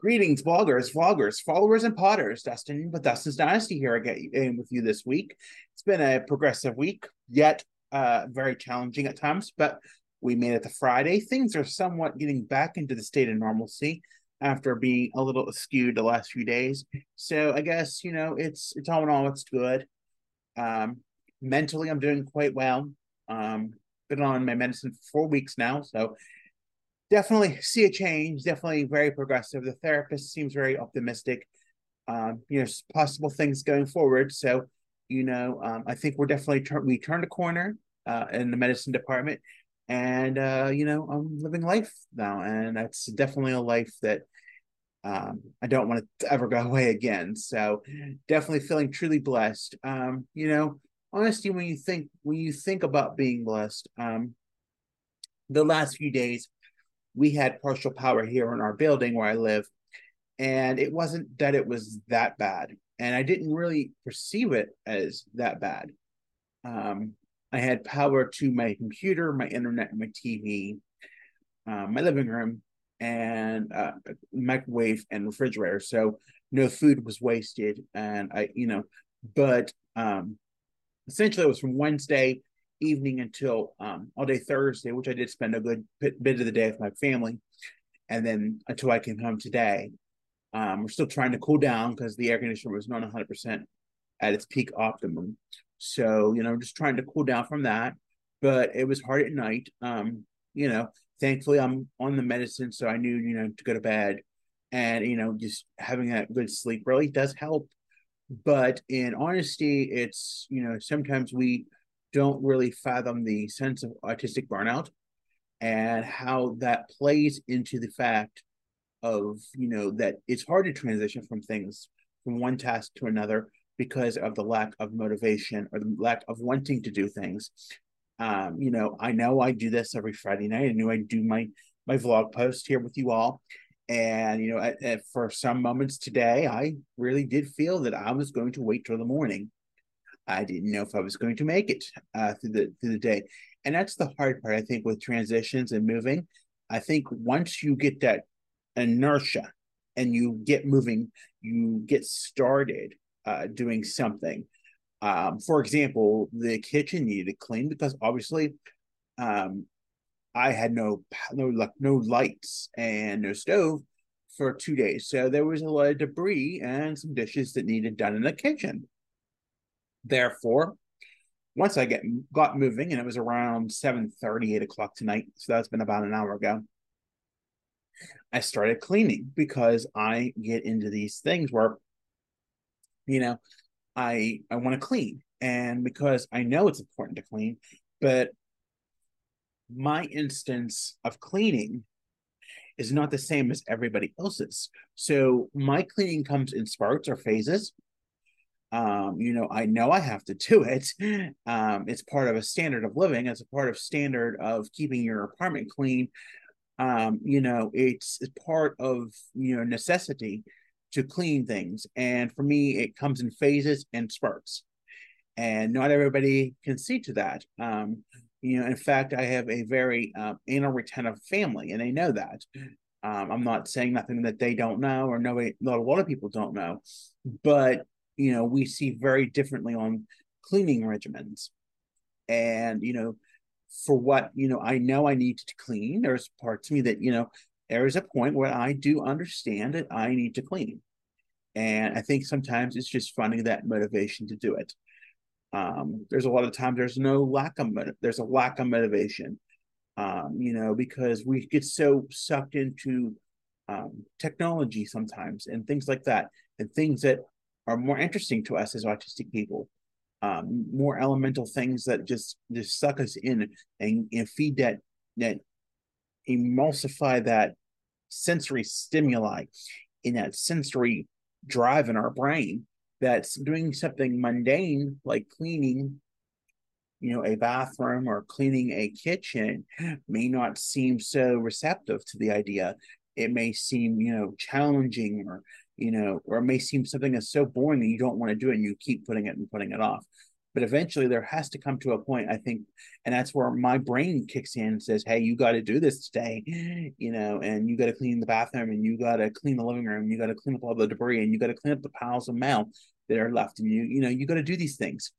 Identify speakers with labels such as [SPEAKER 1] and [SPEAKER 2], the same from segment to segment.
[SPEAKER 1] Greetings, bloggers, vloggers, followers, and potters. Dustin with Dustin's Dynasty here again with you this week. It's been a progressive week, yet uh, very challenging at times, but we made it to Friday. Things are somewhat getting back into the state of normalcy after being a little skewed the last few days. So I guess you know it's it's all in all it's good. Um, mentally, I'm doing quite well. Um, been on my medicine for four weeks now, so definitely see a change. Definitely very progressive. The therapist seems very optimistic. Um, you know, possible things going forward. So, you know, um, I think we're definitely turn we turned a corner uh, in the medicine department, and uh, you know, I'm living life now, and that's definitely a life that um, I don't want to ever go away again. So, definitely feeling truly blessed. Um, you know, honestly, when you think when you think about being blessed, um, the last few days we had partial power here in our building where I live, and it wasn't that it was that bad, and I didn't really perceive it as that bad. Um, I had power to my computer, my internet, my TV, uh, my living room, and uh, microwave and refrigerator. So no food was wasted, and I, you know, but um, essentially it was from Wednesday evening until um, all day Thursday, which I did spend a good bit, of the day with my family, and then until I came home today. Um, we're still trying to cool down because the air conditioner was not 100% at its peak optimum. So, you know, just trying to cool down from that. But it was hard at night. Um, you know, thankfully I'm on the medicine, so I knew, you know, to go to bed. And, you know, just having that good sleep really does help. But in honesty, it's, you know, sometimes we don't really fathom the sense of autistic burnout and how that plays into the fact of you know that it's hard to transition from things from one task to another because of the lack of motivation or the lack of wanting to do things. Um you know i know i do this every friday night. I knew I'd do my my vlog post here with you all. And you know at, at, for some moments today i really did feel that i was going to wait till the morning I didn't know if I was going to make it uh, through the through the day, and that's the hard part. I think with transitions and moving, I think once you get that inertia and you get moving, you get started uh, doing something. Um, for example, the kitchen needed to clean because obviously, um, I had no no no lights and no stove for two days, so there was a lot of debris and some dishes that needed done in the kitchen. Therefore, once I get got moving, and it was around 7 30, 8 o'clock tonight, so that's been about an hour ago. I started cleaning because I get into these things where, you know, I I want to clean, and because I know it's important to clean, but my instance of cleaning is not the same as everybody else's. So my cleaning comes in spurts or phases um you know i know i have to do it. Um it's part of a standard of living. It's a part of standard of keeping your apartment clean. Um you know it's, it's part of you know necessity to clean things. And for me it comes in phases and spurts. And not everybody can see to that. Um you know in fact i have a very uh, anal retentive family and they know that. Um, i'm not saying nothing that they don't know or nobody not a lot of people don't know. But you know we see very differently on cleaning regimens. And you know for what you know i know i need to clean there's parts of me that you know there is a point where i do understand that i need to clean. And i think sometimes it's just finding that motivation to do it. Um, there's a lot of times there's no lack of there's a lack of motivation. Um, you know because we get so sucked into um, technology sometimes and things like that and things that are more interesting to us as autistic people. Um, more elemental things that just just suck us in and, and feed that that emulsify that sensory stimuli in that sensory drive in our brain that's doing something mundane like cleaning you know a bathroom or cleaning a kitchen may not seem so receptive to the idea it may seem you know challenging or you know, or it may seem something that's so boring that you don't want to do it and you keep putting it and putting it off. but eventually there has to come to a point i think and that's where my brain kicks in and says hey you got to do this today you know and you got to clean the bathroom and you got to clean the living room you got to clean up all the debris and you got to clean up the piles of mail that are left and you you know you got to do these things.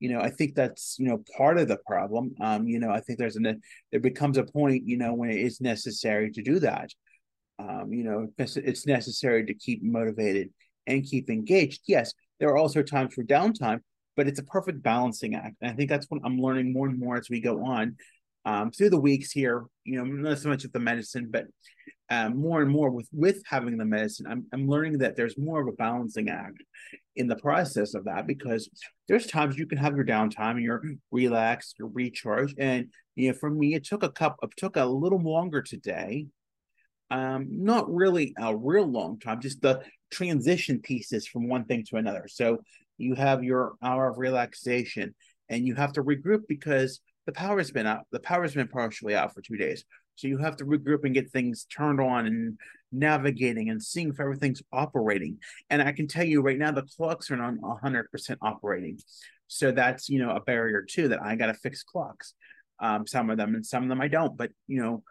[SPEAKER 1] You know i think that's you know part of the problem. Um you know i think there's an there becomes a point you know when it is necessary to do that um you know it's necessary to keep motivated and keep engaged yes there are also times for downtime but it's a perfect balancing act. And I think that's what I'm learning more and more as we go on um, through the weeks here. You know, not so much with the medicine, but um, more and more with with having the medicine. I'm I'm learning that there's more of a balancing act in the process of that because there's times you can have your downtime and you're relaxed, you're recharged, and you know, for me, it took a cup. It took a little longer today. Um, not really a real long time, just the transition pieces from one thing to another. So you have your hour of relaxation and you have to regroup because the power's been out the power's been partially out for two days. So you have to regroup and get things turned on and navigating and seeing if everything's operating. And i can tell you right now the clocks are not 100% operating. So that's you know a barrier too that i got to fix clocks. Um, some of them and some of them i don't but you know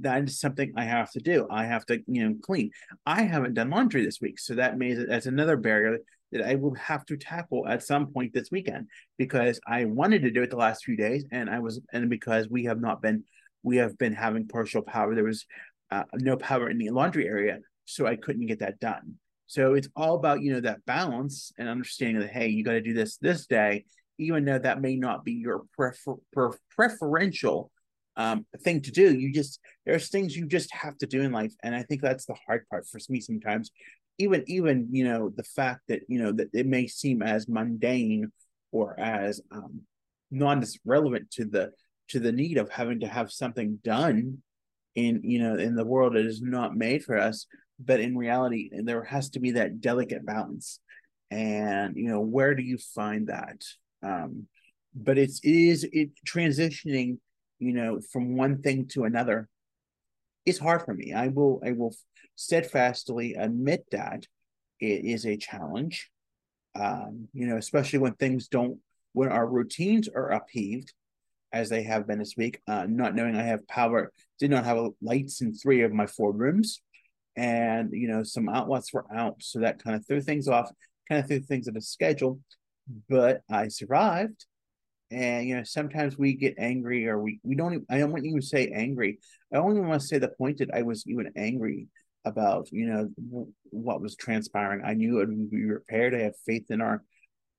[SPEAKER 1] that is something I have to do. I have to, you know, clean. I haven't done laundry this week, so that means that that's another barrier that I will have to tackle at some point this weekend because I wanted to do it the last few days, and I was, and because we have not been, we have been having partial power. There was uh, no power in the laundry area, so I couldn't get that done. So it's all about you know that balance and understanding that hey, you got to do this this day, even though that may not be your prefer, prefer preferential um, thing to do. You just there's things you just have to do in life, and I think that's the hard part for me sometimes. Even even you know the fact that you know that it may seem as mundane or as um, non relevant to the to the need of having to have something done in you know in the world that is not made for us but in reality there has to be that delicate balance and you know where do you find that um but it's it is it transitioning you know, from one thing to another is hard for me. I will I will steadfastly admit that it is a challenge. Um, you know, especially when things don't when our routines are upheaved, as they have been this week, uh, not knowing I have power, did not have lights in three of my four rooms, and you know, some outlets were out, so that kind of threw things off, kind of threw things in the schedule. But I survived, and you know sometimes we get angry or we we don't even, i don't want even say angry. I only want to say the point that i was even angry about you know what was transpiring. I knew it would be repaired. I have faith in our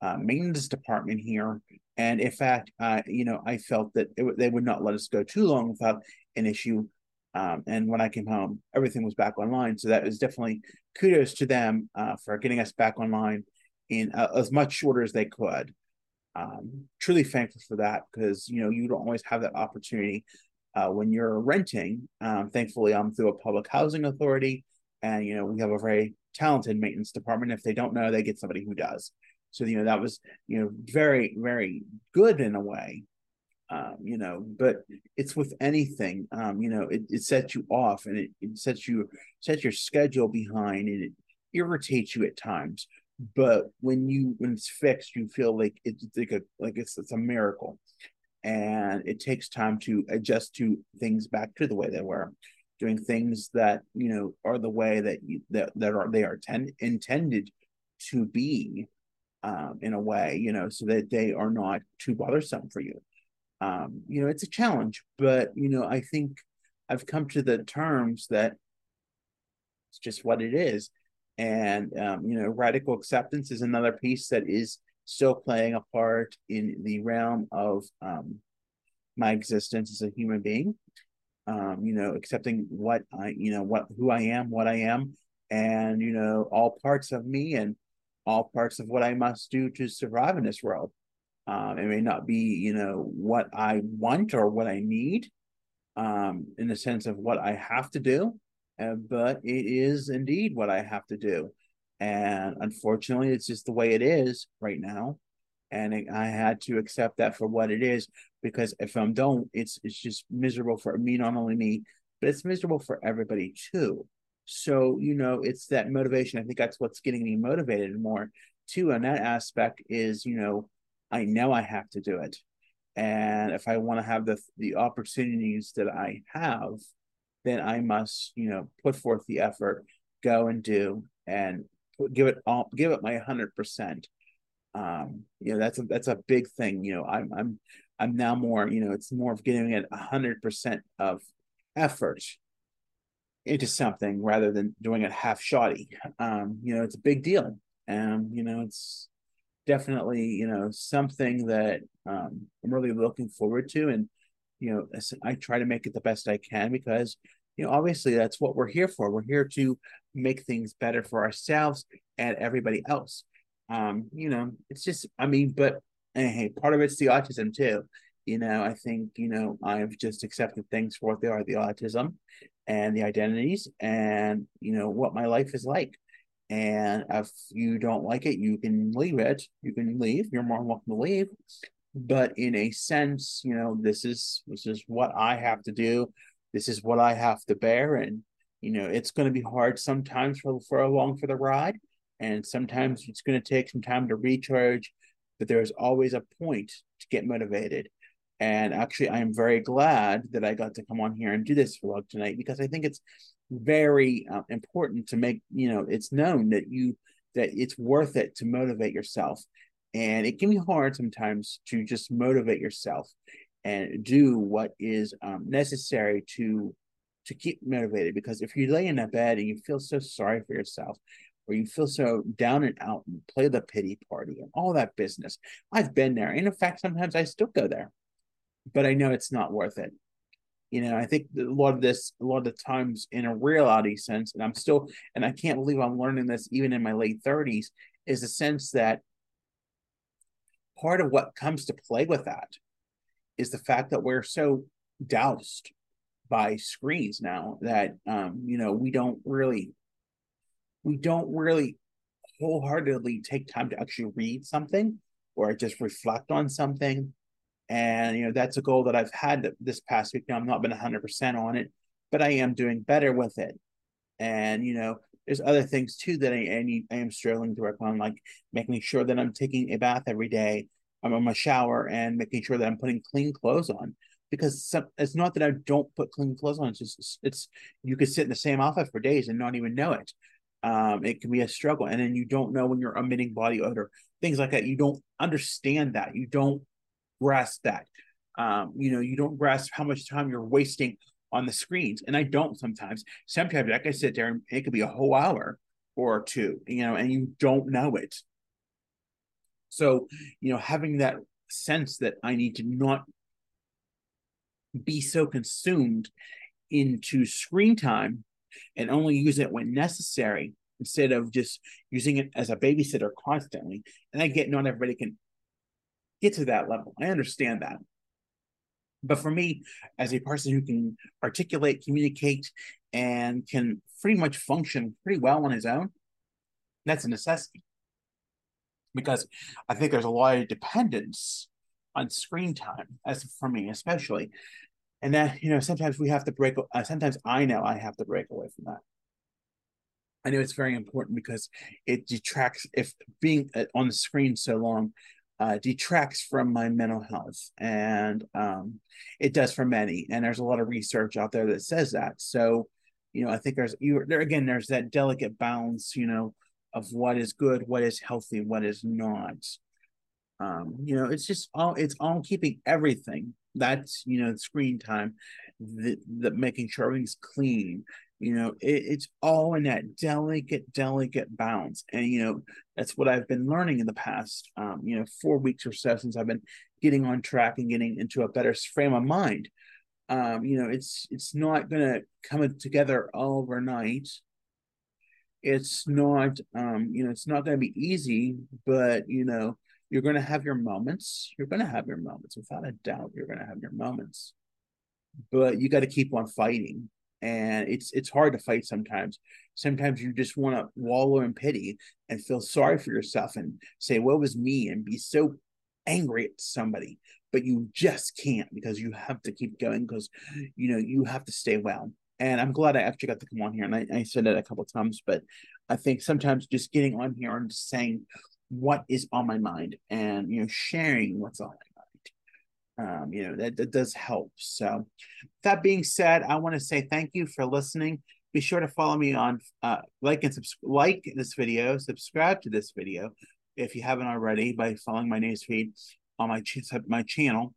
[SPEAKER 1] uh, maintenance department here. And in fact uh, you know i felt that it, they would not let us go too long without an issue. Um, and when i came home everything was back online. So that was definitely kudos to them uh, for getting us back online in uh, as much shorter as they could um, truly thankful for that because you know you don't always have that opportunity uh, when you're renting. Um, thankfully, I'm through a public housing authority, and you know we have a very talented maintenance department. If they don't know, they get somebody who does. So you know that was you know very very good in a way. Um, you know, but it's with anything, um, you know, it, it sets you off and it, it sets you sets your schedule behind and it irritates you at times but when you when it's fixed you feel like it's like a like it's it's a miracle. And it takes time to adjust to things back to the way they were doing things that you know are the way that you, that, that are they are ten, intended to be um, in a way you know so that they are not too bothersome for you. Um, you know it's a challenge but you know i think i've come to the terms that it's just what it is and um, you know radical acceptance is another piece that is still playing a part in the realm of um, my existence as a human being. Um, you know accepting what i you know what who i am what i am and you know all parts of me and all parts of what i must do to survive in this world. Um, it may not be you know what i want or what i need um, in the sense of what i have to do uh, but it is indeed what I have to do. And unfortunately, it's just the way it is right now. And it, I had to accept that for what it is because if I don't, it's it's just miserable for me, not only me, but it's miserable for everybody too. So you know, it's that motivation. I think that's what's getting me motivated more too. And that aspect is, you know, I know I have to do it. And if I want to have the the opportunities that I have, then I must, you know, put forth the effort, go and do, and give it all, give it my hundred percent. Um, you know, that's a that's a big thing. You know, I'm I'm I'm now more, you know, it's more of getting it hundred percent of effort into something rather than doing it half shoddy. Um, you know, it's a big deal. Um, you know, it's definitely, you know, something that um I'm really looking forward to. And, you know, I try to make it the best I can because, you know, obviously that's what we're here for. We're here to make things better for ourselves and everybody else. Um, you know, it's just I mean, but hey, part of it's the autism too. You know, I think, you know, I've just accepted things for what they are, the autism and the identities and, you know, what my life is like. And if you don't like it, you can leave it. You can leave. You're more welcome to leave. But in a sense, you know, this is this is what I have to do. This is what I have to bear. And, you know, it's going to be hard sometimes for, for along for the ride. And sometimes it's going to take some time to recharge, but there's always a point to get motivated. And actually, I am very glad that I got to come on here and do this vlog tonight because I think it's very uh, important to make you know it's known that you that it's worth it to motivate yourself. And it can be hard sometimes to just motivate yourself and do what is um, necessary to to keep motivated because if you lay in a bed and you feel so sorry for yourself or you feel so down and out and play the pity party and all that business i've been there and in fact sometimes i still go there but I know it's not worth it. You know, I think a lot of this, a lot of the times in a reality sense, and I'm still, and I can't believe I'm learning this even in my late 30s, is the sense that part of what comes to play with that is the fact that we're so doused by screens now that um, you know, we don't really we don't really wholeheartedly take time to actually read something or just reflect on something and, you know, that's a goal that I've had this past week. Now, I've not been 100% on it, but I am doing better with it. And, you know, there's other things too that I, I, need, I am struggling to work on, like making sure that I'm taking a bath every day. I'm in my shower and making sure that I'm putting clean clothes on because it's not that I don't put clean clothes on. It's just, it's, you could sit in the same outfit for days and not even know it. Um, it can be a struggle. And then you don't know when you're emitting body odor, things like that. You don't understand that. You don't grasp that. Um, you know, you don't grasp how much time you're wasting on the screens. And I don't sometimes. Sometimes I can sit there and it could be a whole hour or two, you know, and you don't know it. So, you know, having that sense that I need to not be so consumed into screen time and only use it when necessary instead of just using it as a babysitter constantly. And I get not everybody can get to that level. I understand that. But for me, as a person who can articulate, communicate, and can pretty much function pretty well on his own, that's a necessity. Because I think there's a lot of dependence on screen time, as for me, especially. And that, you know, sometimes we have to break, uh, sometimes I know I have to break away from that. I know it's very important because it detracts, if being uh, on the screen so long uh, detracts from my mental health, and um, it does for many. And there's a lot of research out there that says that. So, you know, I think there's you there again. There's that delicate balance, you know, of what is good, what is healthy, what is not. Um, you know, it's just all it's all keeping everything. That's you know, screen time, the the making sure everything's clean, you know it, it's all in that delicate delicate balance and you know that's what i've been learning in the past um, you know four weeks or so since i've been getting on track and getting into a better frame of mind um, you know it's it's not gonna come together overnight it's not um, you know it's not gonna be easy but you know you're gonna have your moments you're gonna have your moments without a doubt you're gonna have your moments but you got to keep on fighting and it's it's hard to fight sometimes. Sometimes you just want to wallow in pity and feel sorry for yourself and say, "What was me?" and be so angry at somebody, but you just can't because you have to keep going because you know you have to stay well. And I'm glad I actually got to come on here, and I, I said it a couple times, but I think sometimes just getting on here and saying what is on my mind and you know sharing what's on my mind. Um, you know that, that does help. So, that being said, I want to say thank you for listening. Be sure to follow me on uh, like and subscribe like this video, subscribe to this video if you haven't already by following my newsfeed on my ch- my channel.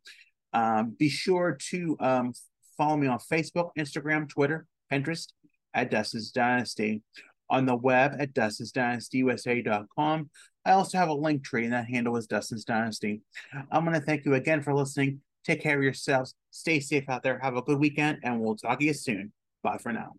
[SPEAKER 1] Um, be sure to um, follow me on Facebook, Instagram, Twitter, Pinterest at Dustin's Dynasty, on the web at dustinsdynastyusa.com. I also have a Linktree, and that handle is Dustin's Dynasty. I'm going to thank you again for listening. Take care of yourselves. Stay safe out there. Have a good weekend, and we'll talk to you soon. Bye for now.